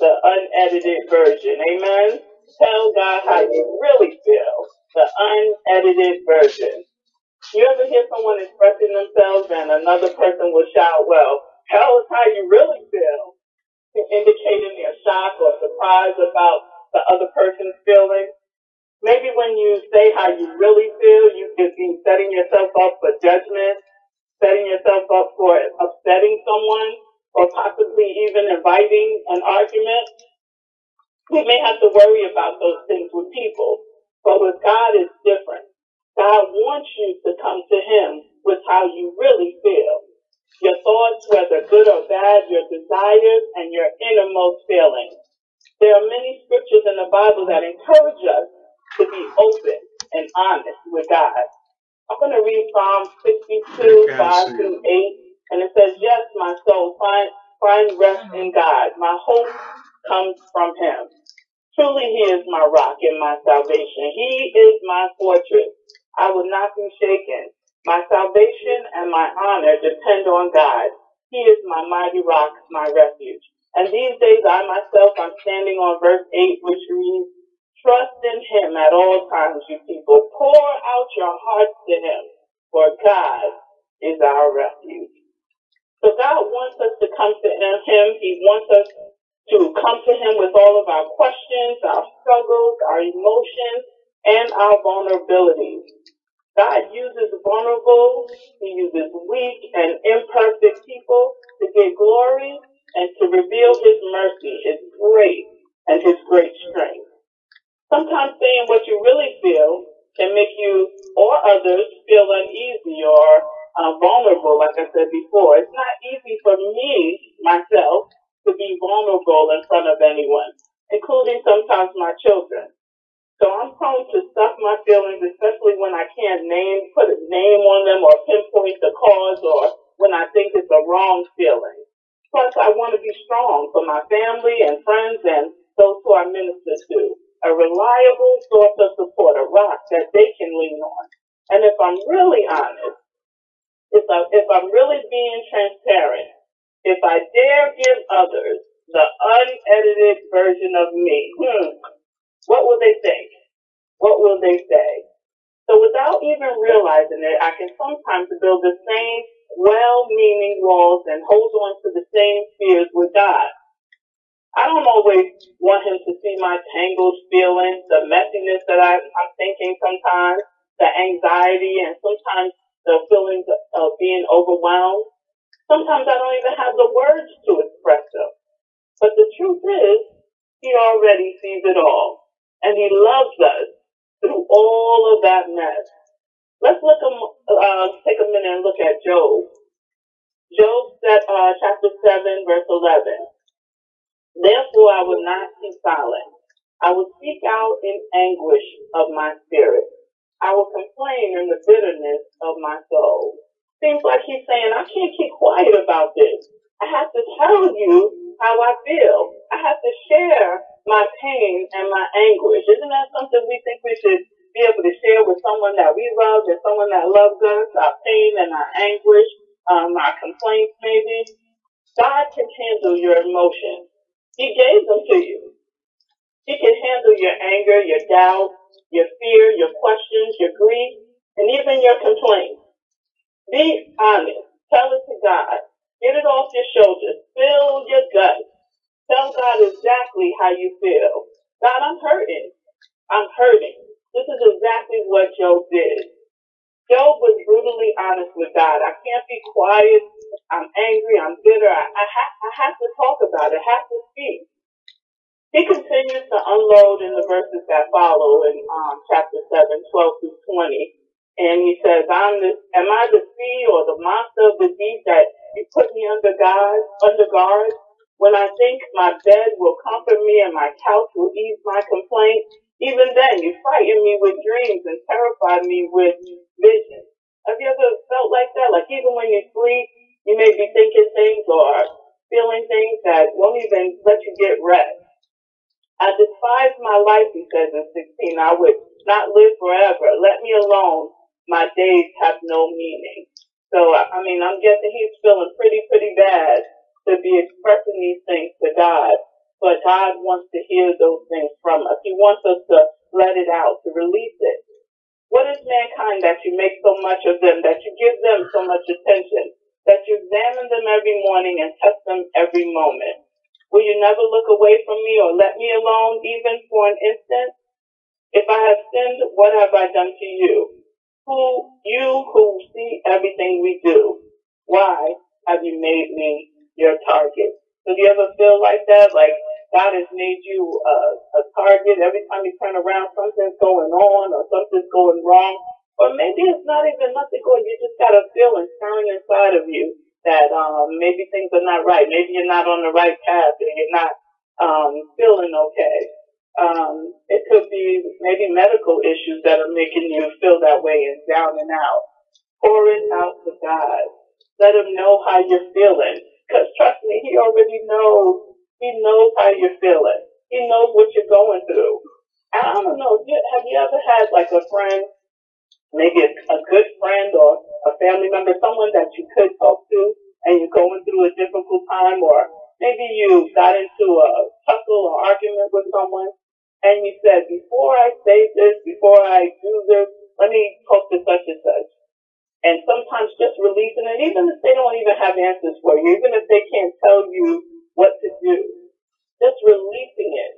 the unedited version. Amen. Tell God how you really feel. The unedited version. You ever hear someone expressing themselves and another person will shout, well, tell us how you really feel, indicating their shock or surprise about the other person's feelings? Maybe when you say how you really feel, you could be setting yourself up for judgment, setting yourself up for upsetting someone, or possibly even inviting an argument. We may have to worry about those things with people, but with God it's different. God wants you to come to Him with how you really feel. Your thoughts, whether good or bad, your desires, and your innermost feelings. There are many scriptures in the Bible that encourage us to be open and honest with God. I'm going to read Psalm 62, 5 through 8, and it says, Yes, my soul, find, find rest in God. My hope comes from Him. Truly, He is my rock and my salvation. He is my fortress. I will not be shaken. My salvation and my honor depend on God. He is my mighty rock, my refuge. And these days, I myself, I'm standing on verse 8, which reads, Trust in Him at all times, you people. Pour out your hearts to Him, for God is our refuge. So God wants us to come to Him. He wants us to come to Him with all of our questions, our struggles, our emotions, and our vulnerabilities. God uses vulnerable, He uses weak and imperfect people to get glory and to reveal His mercy, His grace, and His great strength. Sometimes saying what you really feel can make you or others feel uneasy or uh, vulnerable, like I said before. It's not easy for me, myself, to be vulnerable in front of anyone, including sometimes my children. So I'm prone to stuff my feelings, especially when I can't name, put a name on them or pinpoint the cause or when I think it's a wrong feeling. Plus, I want to be strong for my family and friends and those who I minister to. A reliable source of support, a rock that they can lean on. And if I'm really honest, if, I, if I'm really being transparent, if I dare give others the unedited version of me, hmm, what will they think? What will they say? So without even realizing it, I can sometimes build the same well-meaning walls and hold on to the same fears with God. I don't always want him to see my tangled feelings, the messiness that I, I'm thinking sometimes, the anxiety, and sometimes the feelings of being overwhelmed. Sometimes I don't even have the words to express them. But the truth is, he already sees it all. And he loves us through all of that mess. Let's look, uh, take a minute and look at Job. Job uh, chapter 7, verse 11. Therefore I will not keep silent. I will speak out in anguish of my spirit. I will complain in the bitterness of my soul. Seems like he's saying, I can't keep quiet about this. I have to tell you how I feel. I have to share my pain and my anguish. Isn't that something we think we should be able to share with someone that we love and someone that loves us, our pain and our anguish, um, our complaints maybe? God can handle your emotions. He gave them to you. He can handle your anger, your doubt, your fear, your questions, your grief, and even your complaints. Be honest. Tell it to God. Get it off your shoulders. Fill your gut. Tell God exactly how you feel. God, I'm hurting. I'm hurting. This is exactly what Job did. Job was brutally honest with God. I can't be quiet. I'm angry. I'm bitter. I, I, ha- I have to talk about it. I have to speak. He continues to unload in the verses that follow in um, chapter 7, 12 through 20. And he says, I'm the, am I the sea or the monster of the deep that you put me under guard, under guard? When I think my bed will comfort me and my couch will ease my complaint, even then you frighten me with dreams and terrify me with visions. Have you ever felt like that? Like even when you sleep, you may be thinking things or feeling things that won't even let you get rest. I despise my life, he says in 16. I would not live forever. Let me alone my days have no meaning. So, I mean, I'm guessing he's feeling pretty, pretty bad to be expressing these things to God. But God wants to hear those things from us. He wants us to let it out, to release it. What is mankind that you make so much of them, that you give them so much attention, that you examine them every morning and test them every moment? Will you never look away from me or let me alone even for an instant? If I have sinned, what have I done to you? Who, you who see everything we do, why have you made me your target? So do you ever feel like that? Like God has made you a, a target every time you turn around, something's going on or something's going wrong. Or maybe it's not even nothing going, you just got a feeling stirring inside of you that um, maybe things are not right. Maybe you're not on the right path and you're not um, feeling okay. Um, it could be maybe medical issues that are making you feel that way and down and out. Pour it out to God. Let him know how you're feeling. Because trust me, he already knows. He knows how you're feeling. He knows what you're going through. I don't know. Have you ever had like a friend, maybe a, good friend or a family member, someone that you could talk to and you're going through a difficult time or maybe you got into a tussle or argument with someone and you said, before I say this, before I do this, let me talk to such and such. And sometimes just releasing it, even if they don't even have answers for you, even if they can't tell you what to do, releasing it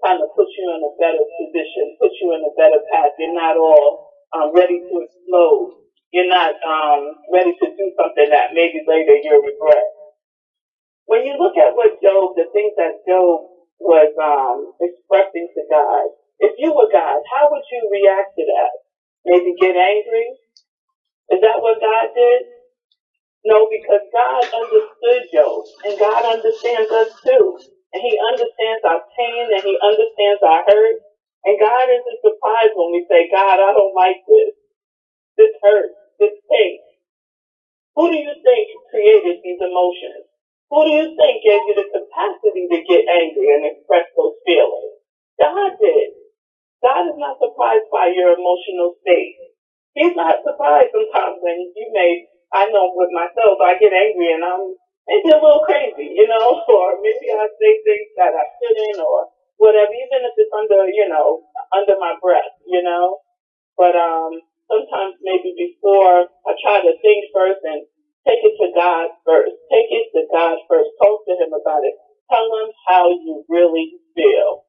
kind of puts you in a better position, puts you in a better path. You're not all um, ready to explode. You're not um, ready to do something that maybe later you'll regret. When you look at what Job, the things that Job was um, expressing to God, if you were God, how would you react to that? Maybe get angry? Is that what God did? No, because God understood Job, and God understands us too. And He understands our pain, and He understands our hurt. And God isn't surprised when we say, God, I don't like this. This hurts. This pain. Who do you think created these emotions? Who do you think gave you the capacity to get angry and express those feelings? God did. God is not surprised by your emotional state. He's not surprised sometimes when you may, I know with myself, I get angry and I'm maybe a little crazy, you know, or maybe I say things that I shouldn't or whatever, even if it's under, you know, under my breath, you know. But um sometimes maybe before I try to think first and take it to God first. Take it to God first. Talk to him about it. Tell him how you really feel.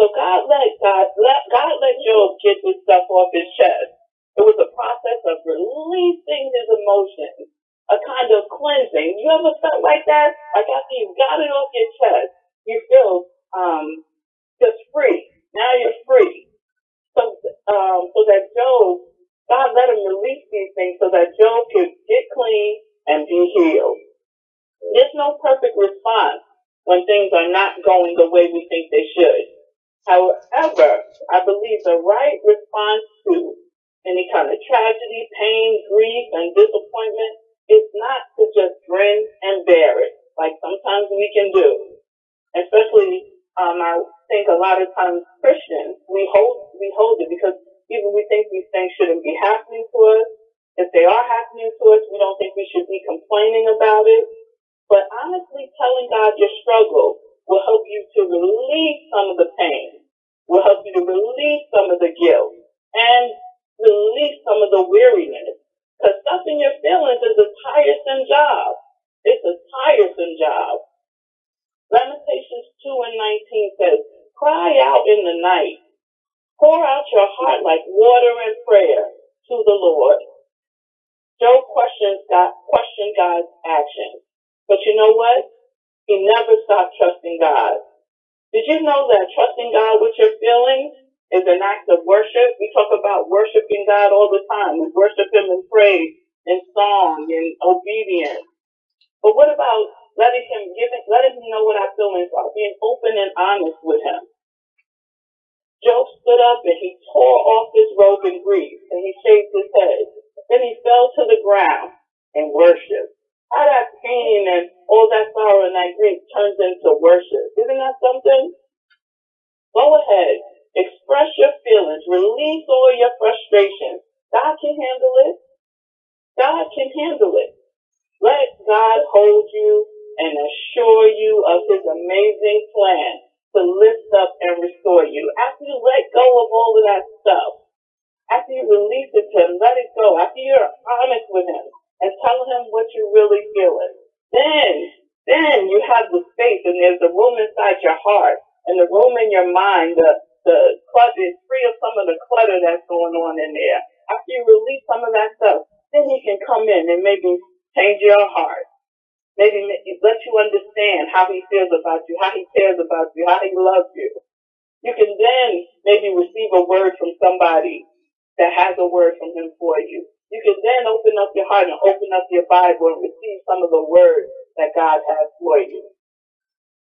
So God let God let God let Job get this stuff off his chest. It was a process of releasing his emotions, a kind of cleansing. You ever felt like that? Like after you got it off your chest, you feel um, just free. Now you're free. So, um, so that Job, God let him release these things so that Job could get clean and be healed. There's no perfect response when things are not going the way we think they should. However, I believe the right response to any kind of tragedy, pain, grief, and disappointment is not to just grin and bear it, like sometimes we can do. Especially, um, I think a lot of times Christians, we hold, we hold it because even we think these things shouldn't be happening to us. If they are happening to us, we don't think we should be complaining about it. But honestly, telling God your struggle will help you to release some of the pain, will help you to release some of the guilt, and release some of the weariness. Because stuffing your feelings is a tiresome job. It's a tiresome job. Lamentations 2 and 19 says, Cry out in the night. Pour out your heart like water in prayer to the Lord. Job questions God, questioned God's actions. But you know what? He never stopped trusting God. Did you know that trusting God with your feelings is an act of worship. We talk about worshiping God all the time. We worship Him in praise, in song, in obedience. But what about letting Him give it, letting Him know what our feelings are, being open and honest with Him? Job stood up and he tore off his robe in grief and he shaved his head. Then he fell to the ground and worshiped. How that pain and all that sorrow and that grief turns into worship. Isn't that something? Go ahead feelings. Release all your frustrations. God can handle it. God can handle it. Let God hold you and assure you of his amazing plan to lift up and restore you. After you let go of all of that stuff, after you release it to him, let it go. After you're honest with him and tell him what you're really feeling, then, then you have the space and there's the room inside your heart and the room in your mind, the, the clutter is free of some of the clutter that's going on in there. After you release some of that stuff, then he can come in and maybe change your heart. Maybe let you understand how he feels about you, how he cares about you, how he loves you. You can then maybe receive a word from somebody that has a word from him for you. You can then open up your heart and open up your Bible and receive some of the words that God has for you.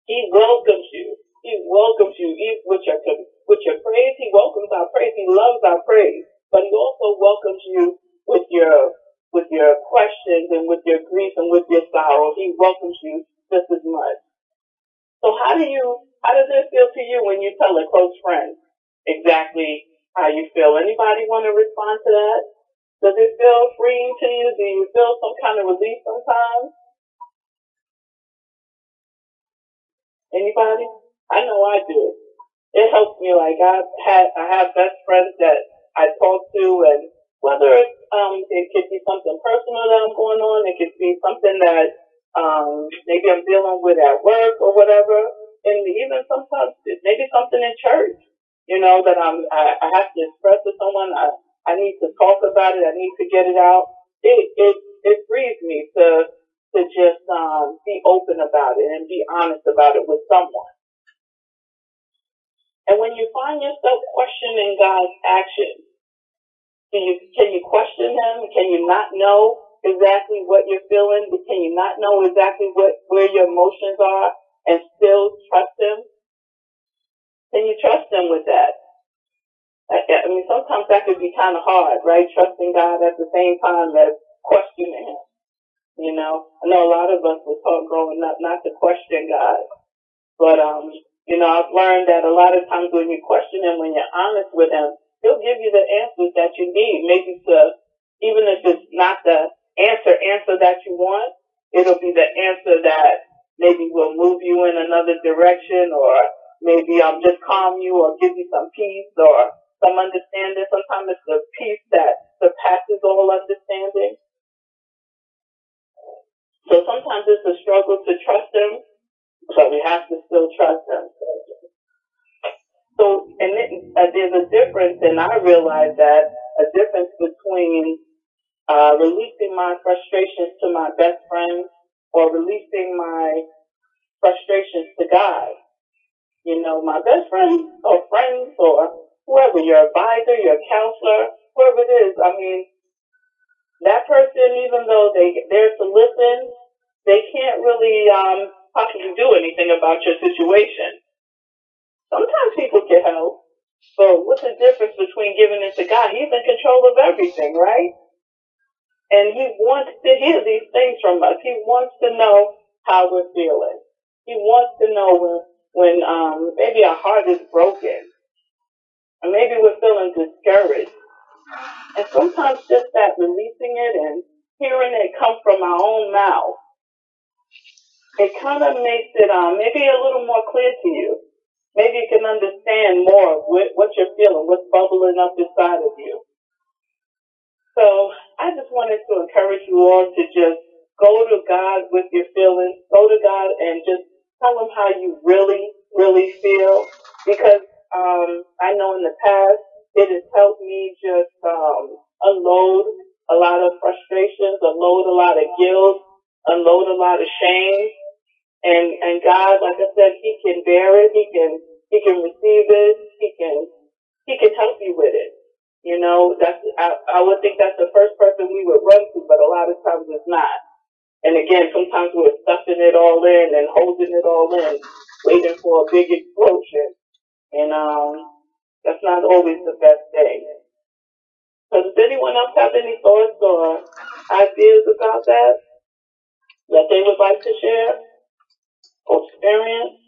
He welcomes you. He welcomes you even with your with your praise. He welcomes our praise. He loves our praise. But he also welcomes you with your with your questions and with your grief and with your sorrow. He welcomes you just as much. So how do you how does it feel to you when you tell a close friend exactly how you feel. Anybody want to respond to that? Does it feel freeing to you? Do you feel some kind of relief sometimes? Anybody? I know I do. It helps me. Like I've had, I have best friends that I talk to, and whether it's um, it could be something personal that I'm going on, it could be something that um, maybe I'm dealing with at work or whatever, and even sometimes maybe something in church you know, that I'm, I, I have to express to someone. I, I need to talk about it. I need to get it out. It, it, it frees me to, to just, um, be open about it and be honest about it with someone. And when you find yourself questioning God's actions, can you, can you question Him? Can you not know exactly what you're feeling? Can you not know exactly what, where your emotions are and still trust Him? Can you trust Him with that? I, I mean, sometimes that could be kind of hard, right? Trusting God at the same time as questioning Him. You know, I know a lot of us were taught growing up not to question God, but um, you know, I've learned that a lot of times when you question Him, when you're honest with Him, He'll give you the answers that you need. Maybe to even if it's not the answer answer that you want, it'll be the answer that maybe will move you in another direction or maybe um, just calm you or give you some peace or some understanding. Sometimes it's the peace that surpasses all understanding. So sometimes it's a struggle to trust him, but we have to still trust him. So, and it, uh, there's a difference, and I realize that a difference between uh, releasing my frustrations to my best friend or releasing my frustrations to God you know, my best friends or friends or whoever, your advisor, your counselor, whoever it is, I mean, that person, even though they, they're to listen, they can't really, um, possibly do anything about your situation. Sometimes people can help, but what's the difference between giving it to God? He's in control of everything, right? And he wants to hear these things from us. He wants to know how we're feeling. He wants to know when when um, maybe our heart is broken, or maybe we're feeling discouraged. And sometimes just that releasing it and hearing it come from our own mouth, it kind of makes it um, maybe a little more clear to you. Maybe you can understand more of what you're feeling, what's bubbling up inside of you. So I just wanted to encourage you all to just go to God with your feelings, go to God and just tell him how you really, really feel. Because um, I know in the past it has helped me just um, unload a lot of frustrations, unload a lot of guilt, unload a lot of shame. And and God, like I said, He can bear it. He can He can receive it. He can He can help you with it. You know, that's I, I would think that's the first person we would run to, but a lot of times it's not. And again, sometimes we're stuffing it all in and holding it all in, waiting for a big explosion. And um, that's not always the best thing. So does anyone else have any thoughts or ideas about that that they would like to share experience?